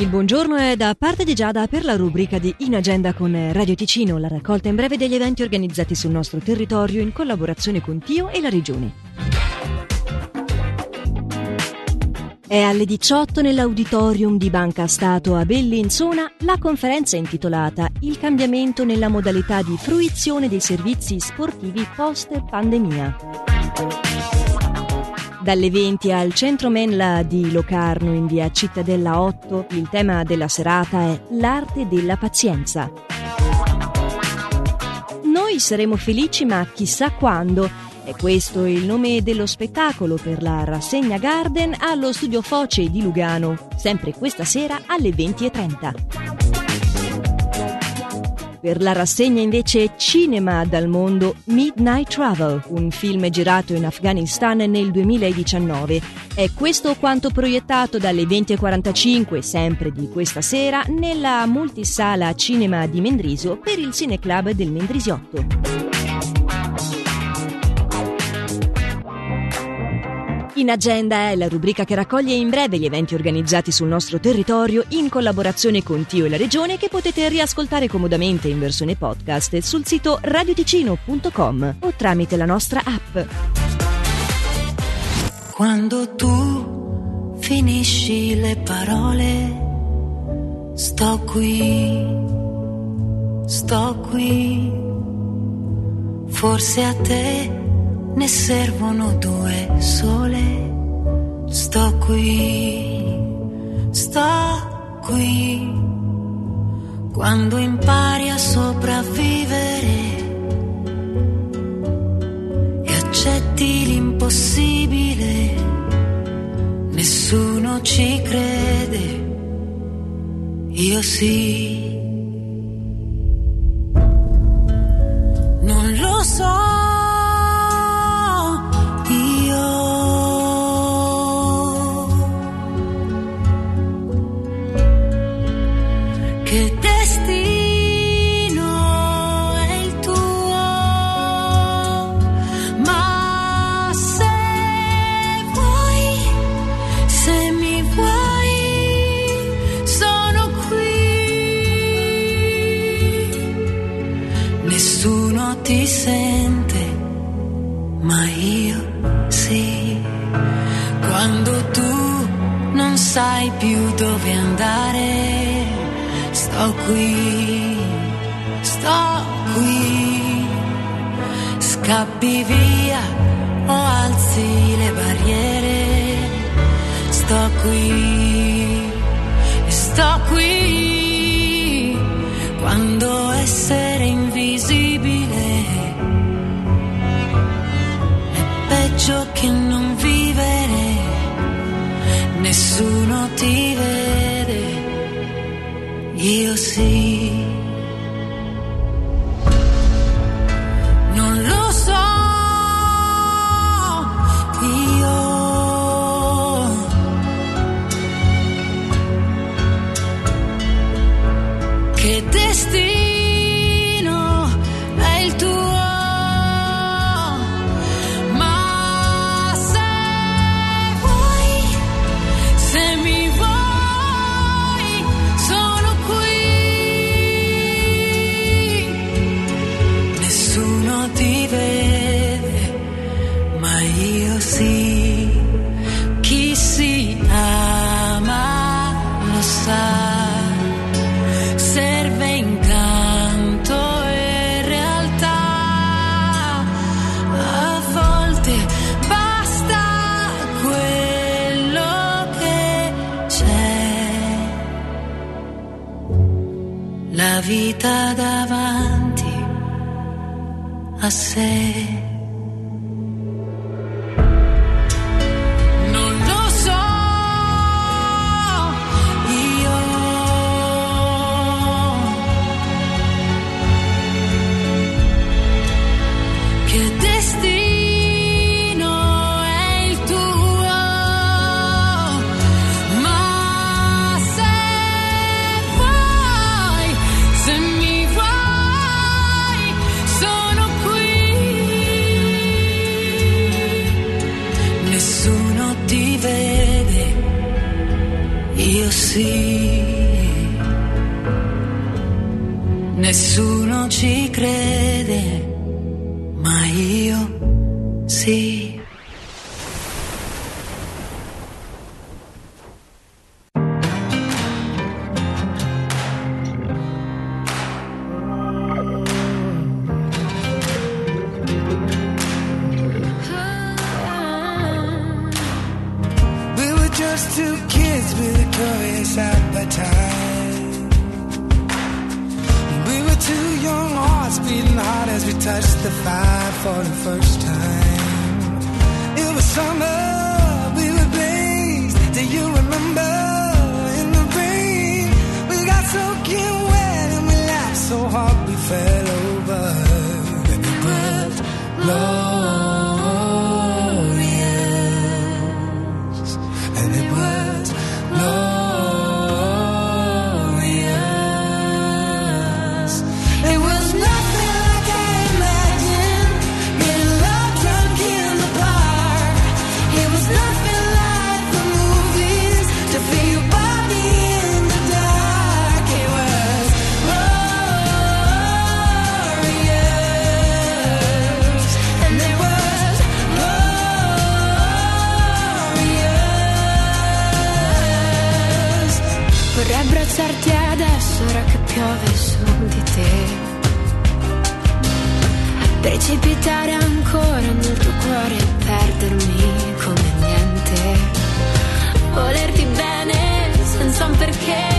Il buongiorno è da parte di Giada per la rubrica di In Agenda con Radio Ticino, la raccolta in breve degli eventi organizzati sul nostro territorio in collaborazione con Tio e la Regione. È alle 18 nell'auditorium di Banca Stato a Bellinzona la conferenza intitolata Il cambiamento nella modalità di fruizione dei servizi sportivi post pandemia. Dalle 20 al centro Menla di Locarno in via Cittadella 8 il tema della serata è l'arte della pazienza. Noi saremo felici ma chissà quando. E questo è il nome dello spettacolo per la rassegna Garden allo studio Foce di Lugano, sempre questa sera alle 20.30. Per la rassegna invece Cinema dal mondo Midnight Travel, un film girato in Afghanistan nel 2019. È questo quanto proiettato dalle 20.45, sempre di questa sera, nella multisala Cinema di Mendrisio per il Cineclub del Mendrisiotto. In Agenda è la rubrica che raccoglie in breve gli eventi organizzati sul nostro territorio in collaborazione con Tio e la Regione che potete riascoltare comodamente in versione podcast sul sito radioticino.com o tramite la nostra app. Quando tu finisci le parole, sto qui, sto qui, forse a te ne servono due sole. Sto qui, sto qui, quando impari a sopravvivere e accetti l'impossibile, nessuno ci crede, io sì. Non lo so. Sai più dove andare. Sto qui, sto qui, scappi via o alzi le barriere, sto qui, sto qui, quando essere io sì. La vita davanti a sé. così. Nessuno ci crede mai. Just two kids with a curious appetite. We were two young hearts beating hard as we touched the fire for the first time. It was summer, Vorrei abbracciarti adesso ora che piove su di te. Precipitare ancora nel tuo cuore e perdermi come niente. Volerti bene senza un perché.